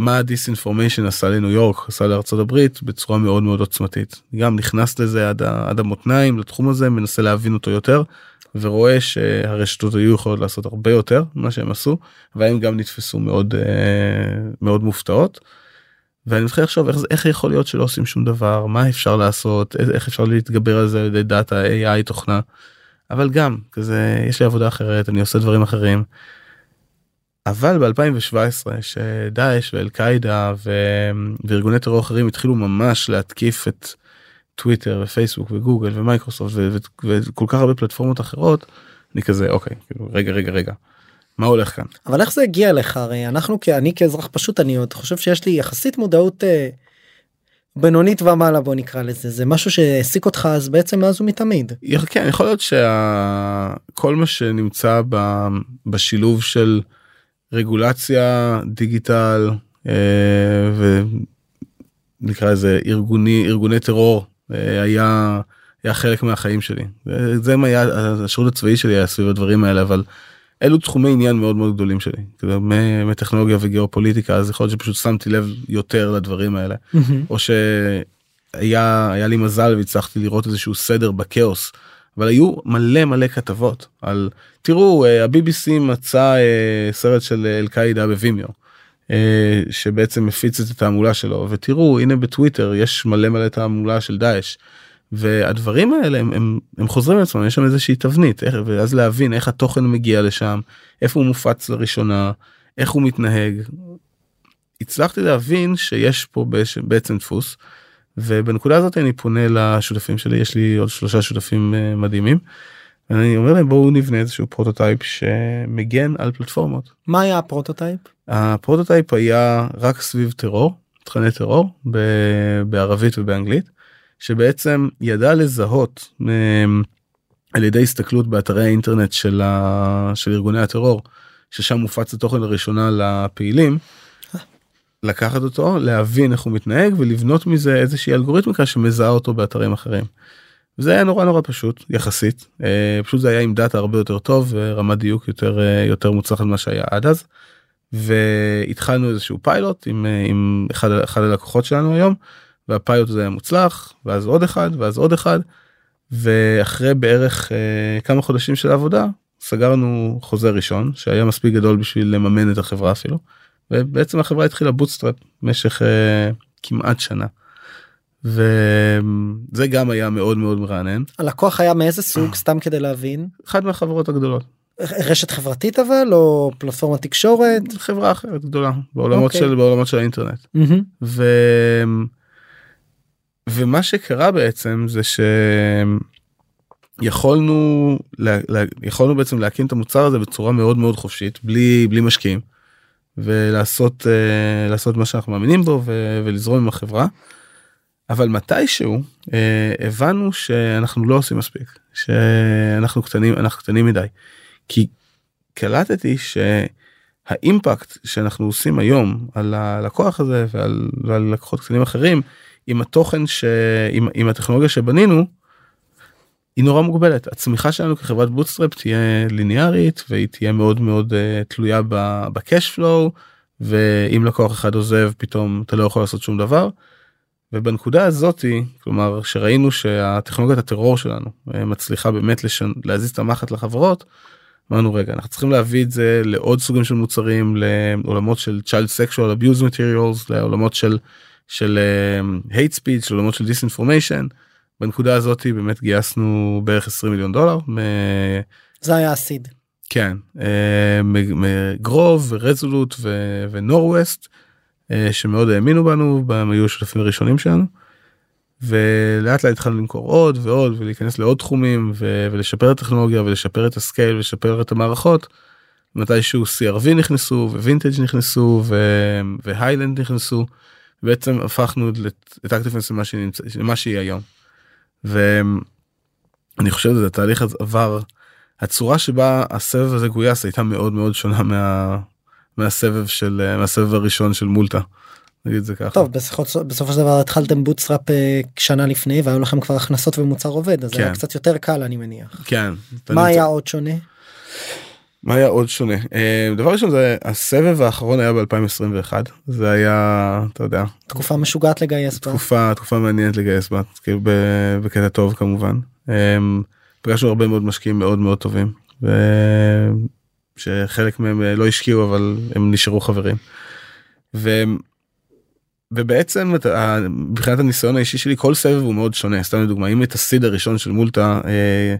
מה ה disinformation עשה לניו יורק עשה לארצות הברית בצורה מאוד מאוד עוצמתית גם נכנס לזה עד, עד המותניים לתחום הזה מנסה להבין אותו יותר ורואה שהרשתות היו יכולות לעשות הרבה יותר ממה שהם עשו והם גם נתפסו מאוד אה, מאוד מופתעות. ואני מתחיל לחשוב איך, איך יכול להיות שלא עושים שום דבר מה אפשר לעשות איך אפשר להתגבר על זה על ידי דאטה AI תוכנה. אבל גם כזה יש לי עבודה אחרת אני עושה דברים אחרים. אבל ב2017 שדאעש ואל קאידה ו... וארגוני טרור אחרים התחילו ממש להתקיף את טוויטר ופייסבוק וגוגל ומייקרוסופט ו... וכל כך הרבה פלטפורמות אחרות אני כזה אוקיי כאילו, רגע רגע רגע מה הולך כאן? אבל איך זה הגיע לך הרי אנחנו אני כאזרח פשוט אני עוד חושב שיש לי יחסית מודעות אה, בינונית ומעלה בוא נקרא לזה. זה משהו שהעסיק אותך אז בעצם מאז ומתמיד. כן יכול להיות שכל מה שנמצא ב, בשילוב של רגולציה דיגיטל אה, ונקרא לזה ארגוני ארגוני טרור אה, היה היה חלק מהחיים שלי. זה מה היה השירות הצבאי שלי היה סביב הדברים האלה אבל. אלו תחומי עניין מאוד מאוד גדולים שלי. כאילו מטכנולוגיה וגיאופוליטיקה אז יכול להיות שפשוט שמתי לב יותר לדברים האלה. או שהיה היה לי מזל והצלחתי לראות איזשהו סדר בכאוס אבל היו מלא מלא כתבות על תראו אה, ה-BBC מצא אה, סרט של אל קאידה בווימיו. אה, שבעצם מפיץ את התעמולה שלו ותראו הנה בטוויטר יש מלא מלא תעמולה של דאעש. והדברים האלה הם, הם, הם חוזרים לעצמם יש שם איזושהי תבנית איך, ואז להבין איך התוכן מגיע לשם איפה הוא מופץ לראשונה איך הוא מתנהג. הצלחתי להבין שיש פה בעצם דפוס ובנקודה הזאת אני פונה לשותפים שלי יש לי עוד שלושה שותפים אה, מדהימים. אני אומר להם בואו נבנה איזשהו prototype שמגן על פלטפורמות. מה היה ה prototype? ה prototype היה רק סביב טרור תכני טרור בערבית ובאנגלית. שבעצם ידע לזהות אמ, על ידי הסתכלות באתרי האינטרנט של, ה... של ארגוני הטרור ששם מופץ התוכן לראשונה לפעילים. לקחת אותו להבין איך הוא מתנהג ולבנות מזה איזושהי אלגוריתמיקה שמזהה אותו באתרים אחרים. זה היה נורא נורא פשוט יחסית אה, פשוט זה היה עם דאטה הרבה יותר טוב ורמת דיוק יותר אה, יותר מוצלחת ממה שהיה עד אז. והתחלנו איזשהו פיילוט עם, אה, עם אחד, אחד הלקוחות שלנו היום והפיילוט הזה היה מוצלח ואז עוד אחד ואז עוד אחד ואחרי בערך כמה חודשים של עבודה סגרנו חוזה ראשון שהיה מספיק גדול בשביל לממן את החברה אפילו ובעצם החברה התחילה bootstrap במשך אה, כמעט שנה. וזה גם היה מאוד מאוד מרענן. הלקוח היה מאיזה סוג סתם כדי להבין? אחת מהחברות הגדולות. רשת חברתית אבל או פלטפורמה תקשורת? חברה אחרת גדולה בעולמות okay. אוקיי. של בעולמות של האינטרנט. Mm-hmm. ו... ומה שקרה בעצם זה שיכולנו יכולנו בעצם להקים את המוצר הזה בצורה מאוד מאוד חופשית בלי בלי משקיעים. ולעשות uh, לעשות מה שאנחנו מאמינים בו ולזרום עם החברה. אבל מתישהו uh, הבנו שאנחנו לא עושים מספיק שאנחנו קטנים אנחנו קטנים מדי כי קלטתי האימפקט שאנחנו עושים היום על הלקוח הזה ועל, ועל לקוחות קטנים אחרים עם התוכן שעם עם הטכנולוגיה שבנינו. היא נורא מוגבלת הצמיחה שלנו כחברת bootstrap תהיה ליניארית והיא תהיה מאוד מאוד uh, תלויה ב cash flow ואם לקוח אחד עוזב פתאום אתה לא יכול לעשות שום דבר. ובנקודה הזאתי כלומר שראינו שהטכנולוגיית הטרור שלנו אה, מצליחה באמת לשנ... להזיז את המחט לחברות. אמרנו רגע אנחנו צריכים להביא את זה לעוד סוגים של מוצרים לעולמות של child sexual abuse materials לעולמות של של uh, hate speech לעולמות של disinformation. בנקודה הזאת באמת גייסנו בערך 20 מיליון דולר. זה היה הסיד. כן, אה, מגרוב ורזולוט ונורווסט שמאוד האמינו בנו, הם היו השותפים הראשונים שלנו. ולאט לאט התחלנו למכור עוד ועוד ולהיכנס לעוד תחומים ולשפר את הטכנולוגיה ולשפר את הסקייל ולשפר את המערכות. מתישהו CRV נכנסו ווינטג' נכנסו ו Highland נכנסו. בעצם הפכנו את ActiveFence למה שהיא היום. ואני חושב שזה התהליך עבר הצורה שבה הסבב הזה גויס הייתה מאוד מאוד שונה מה, מהסבב של מהסבב הראשון של מולטה. נגיד זה ככה. טוב בסופו, בסופו של דבר התחלתם bootstrap אה, שנה לפני והיו לכם כבר הכנסות ומוצר עובד אז כן. היה קצת יותר קל אני מניח. כן. מה היה עוד שונה? מה היה עוד שונה? אה, דבר ראשון זה הסבב האחרון היה ב2021 זה היה אתה יודע תקופה משוגעת לגייס בה תקופה תקופה מעניינת לגייס בה כאילו בקטע טוב כמובן. אה, פגשנו הרבה מאוד משקיעים מאוד מאוד טובים שחלק מהם לא השקיעו אבל הם נשארו חברים. ו... ובעצם מבחינת הניסיון האישי שלי כל סבב הוא מאוד שונה. סתם לדוגמה אם את הסיד הראשון של מולטה אה,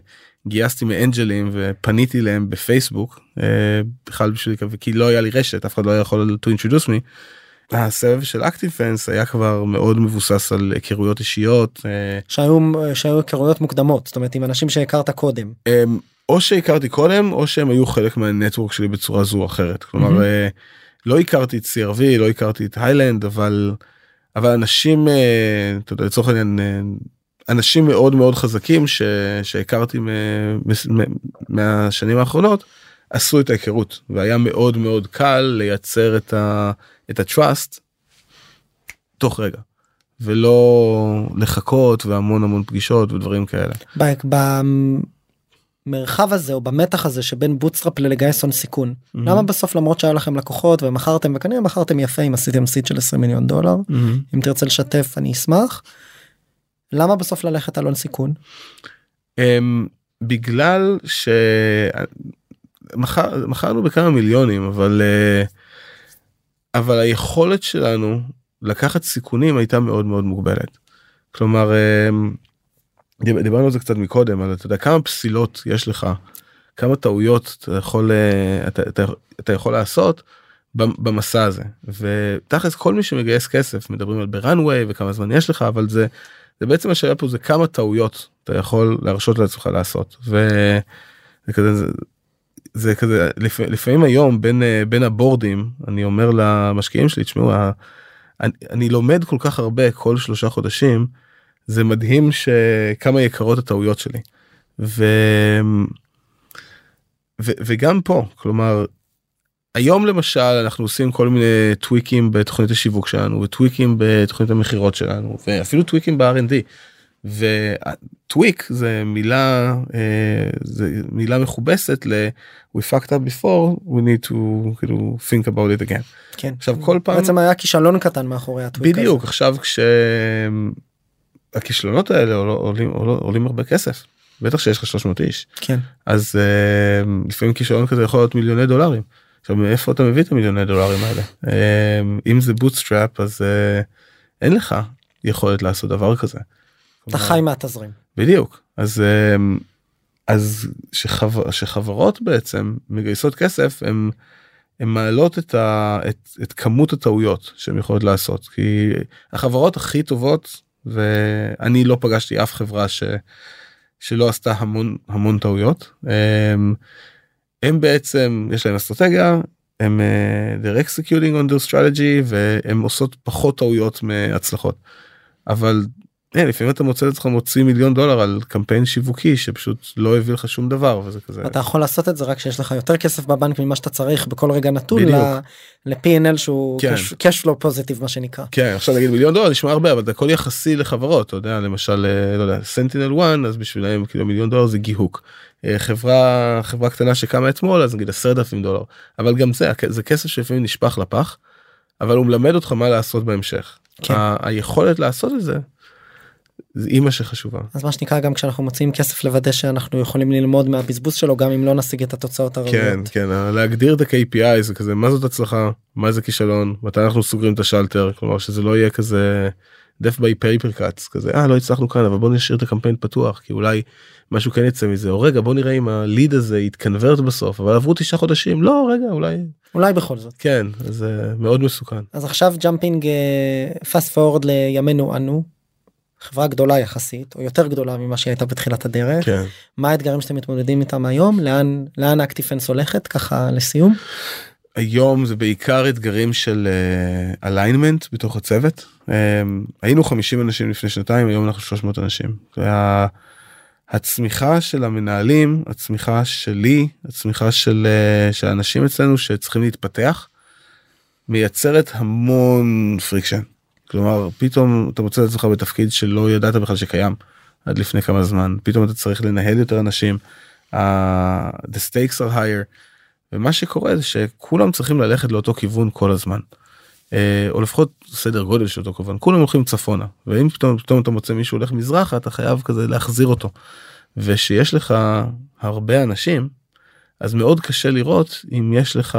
גייסתי מאנג'לים ופניתי להם בפייסבוק אה, בכלל בשביל כי לא היה לי רשת אף אחד לא יכול to introduce me. הסבב של אקטיב פנס היה כבר מאוד מבוסס על היכרויות אישיות אה, שהיו שהיו היכרויות מוקדמות זאת אומרת עם אנשים שהכרת קודם. או שהכרתי קודם או שהם היו חלק מהנטוורק שלי בצורה זו או אחרת כלומר. Mm-hmm. לא הכרתי את CRV לא הכרתי את היילנד אבל אבל אנשים אה, אתה יודע לצורך העניין אנשים מאוד מאוד חזקים ש, שהכרתי מ, מ, מהשנים האחרונות עשו את ההיכרות והיה מאוד מאוד קל לייצר את ה... את ה-trust תוך רגע ולא לחכות והמון המון פגישות ודברים כאלה. במרחב הזה או במתח הזה שבין bootstrap ללגייס הון סיכון mm-hmm. למה בסוף למרות שהיה לכם לקוחות ומכרתם וכנראה מכרתם יפה אם עשיתם seed של 20 מיליון דולר mm-hmm. אם תרצה לשתף אני אשמח. למה בסוף ללכת על הון סיכון? Um, בגלל שמכרנו בכמה מיליונים אבל uh, אבל היכולת שלנו לקחת סיכונים הייתה מאוד מאוד מוגבלת. כלומר um, דיברנו על זה קצת מקודם אבל אתה יודע כמה פסילות יש לך כמה טעויות אתה יכול uh, אתה, אתה, אתה יכול לעשות במסע הזה ותכלס כל מי שמגייס כסף מדברים על בראנוויי וכמה זמן יש לך אבל זה זה בעצם השאלה פה זה כמה טעויות אתה יכול להרשות לעצמך לעשות וזה כזה זה, זה כזה לפ, לפעמים היום בין בין הבורדים אני אומר למשקיעים שלי תשמעו אני, אני לומד כל כך הרבה כל שלושה חודשים זה מדהים שכמה יקרות הטעויות שלי. ו... ו... וגם פה כלומר היום למשל אנחנו עושים כל מיני טוויקים בתוכנית השיווק שלנו וטוויקים בתוכנית המכירות שלנו ואפילו טוויקים ב-R&D. ו tweak זה מילה אה, זה מילה מכובסת ל we fucked up before we need to כאילו think about it again. כן. עכשיו כל פעם בעצם היה כישלון קטן מאחורי ה tweak בדיוק הזה. עכשיו כשהכישלונות האלה עולים, עולים, עולים הרבה כסף בטח שיש לך 300 איש כן אז uh, לפעמים כישלון כזה יכול להיות מיליוני דולרים. עכשיו מאיפה אתה מביא את המיליוני דולרים האלה um, אם זה bootstrap אז uh, אין לך יכולת לעשות דבר כזה. אתה חי מהתזרים. בדיוק אז um, אז שחבר, שחברות בעצם מגייסות כסף הם. הן מעלות את, ה, את, את כמות הטעויות שהן יכולות לעשות כי החברות הכי טובות ואני לא פגשתי אף חברה ש, שלא עשתה המון המון טעויות. הם, בעצם יש להם אסטרטגיה הם uh, they're executing on their strategy והם עושות פחות טעויות מהצלחות. אבל אה, לפעמים אתה מוצא את עצמך מוציא מיליון דולר על קמפיין שיווקי שפשוט לא הביא לך שום דבר וזה כזה אתה יכול לעשות את זה רק כשיש לך יותר כסף בבנק ממה שאתה צריך בכל רגע נתון. ל-P&L שהוא כן. cash flow פוזיטיב מה שנקרא. כן עכשיו נגיד מיליון דולר נשמע הרבה אבל זה הכל יחסי לחברות אתה יודע למשל אה, לא יודע סנטינל 1 אז בשבילם כאילו מיליון דולר זה גיהוק. אה, חברה חברה קטנה שקמה אתמול אז נגיד עשרת אלפים דולר אבל גם זה זה כסף שלפעמים נשפך לפח אבל הוא מלמד אותך מה לעשות בהמשך. כן. היכולת לעשות את זה. זה אימא שחשובה. אז מה שנקרא גם כשאנחנו מוצאים כסף לוודא שאנחנו יכולים ללמוד מהבזבוז שלו גם אם לא נשיג את התוצאות כן הראויות. כן להגדיר את ה-KPI זה כזה מה זאת הצלחה מה זה כישלון מתי אנחנו סוגרים את השלטר כלומר שזה לא יהיה כזה death by paper cuts כזה אה לא הצלחנו כאן אבל בוא נשאיר את הקמפיין פתוח כי אולי משהו כן יצא מזה או רגע בוא נראה אם ה lead הזה יתקנוורט בסוף אבל עברו תשעה חודשים לא רגע אולי אולי בכל זאת. כן זה מאוד מסוכן אז עכשיו jumping fast forward לימינו אנו. חברה גדולה יחסית או יותר גדולה ממה שהיא הייתה בתחילת הדרך. כן. מה האתגרים שאתם מתמודדים איתם היום? לאן לאן אקטיב-פנס הולכת? ככה לסיום. היום זה בעיקר אתגרים של alignment בתוך הצוות. אה, היינו 50 אנשים לפני שנתיים היום אנחנו 300 אנשים. וה- הצמיחה של המנהלים הצמיחה שלי הצמיחה של אה, של האנשים אצלנו שצריכים להתפתח מייצרת המון friction. כלומר פתאום אתה מוצא את עצמך בתפקיד שלא ידעת בכלל שקיים עד לפני כמה זמן פתאום אתה צריך לנהל יותר אנשים. uh, the stakes are higher. ומה שקורה זה שכולם צריכים ללכת לאותו כיוון כל הזמן. אה, או לפחות סדר גודל של אותו כיוון כולם הולכים צפונה ואם פתאום פתאום אתה מוצא מישהו הולך מזרחה אתה חייב כזה להחזיר אותו. ושיש לך הרבה אנשים אז מאוד קשה לראות אם יש לך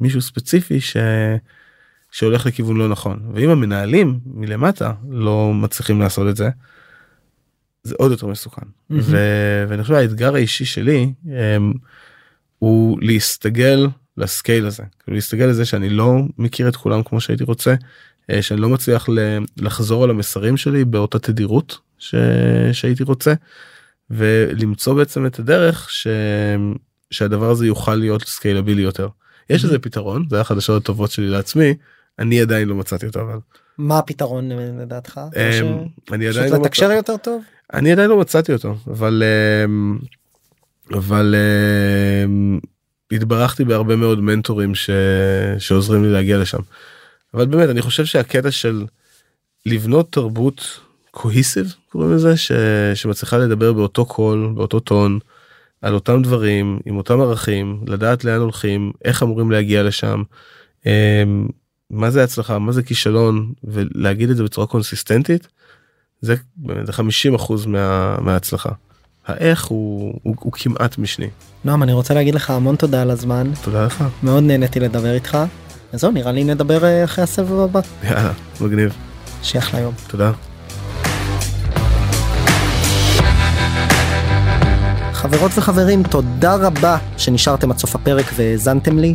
מישהו ספציפי ש... שהולך לכיוון לא נכון ואם המנהלים מלמטה לא מצליחים לעשות את זה. זה עוד יותר מסוכן מהמם. ו... ואני חושב האתגר האישי שלי הם, הוא להסתגל ל scale הזה כאילו להסתגל לזה שאני לא מכיר את כולם כמו שהייתי רוצה אה, שאני לא מצליח. לחזור על המסרים שלי באותה תדירות ש... שהייתי רוצה ולמצוא בעצם את הדרך ש... שהדבר הזה יוכל להיות scalable יותר. יש לזה פתרון זה החדשות הטובות שלי לעצמי אני עדיין לא מצאתי אותו אבל מה הפתרון לדעתך? אמ, אני עדיין לא לתקשר מצא- יותר טוב? אני עדיין לא מצאתי אותו אבל אמ, אבל אמ, התברכתי בהרבה מאוד מנטורים ש... שעוזרים לי להגיע לשם. אבל באמת אני חושב שהקטע של לבנות תרבות קוהיסיב קוראים לזה ש... שמצליחה לדבר באותו קול באותו טון על אותם דברים עם אותם ערכים לדעת לאן הולכים איך אמורים להגיע לשם. מה זה הצלחה מה זה כישלון ולהגיד את זה בצורה קונסיסטנטית. זה באמת זה 50 אחוז מה, מההצלחה. האיך הוא, הוא, הוא כמעט משני. נועם אני רוצה להגיד לך המון תודה על הזמן תודה לך. מאוד נהניתי לדבר איתך. אז זהו נראה לי נדבר אה, אחרי הסבב הבא יאללה מגניב שיהיה אחלה יום. תודה. חברות וחברים תודה רבה שנשארתם עד סוף הפרק והאזנתם לי.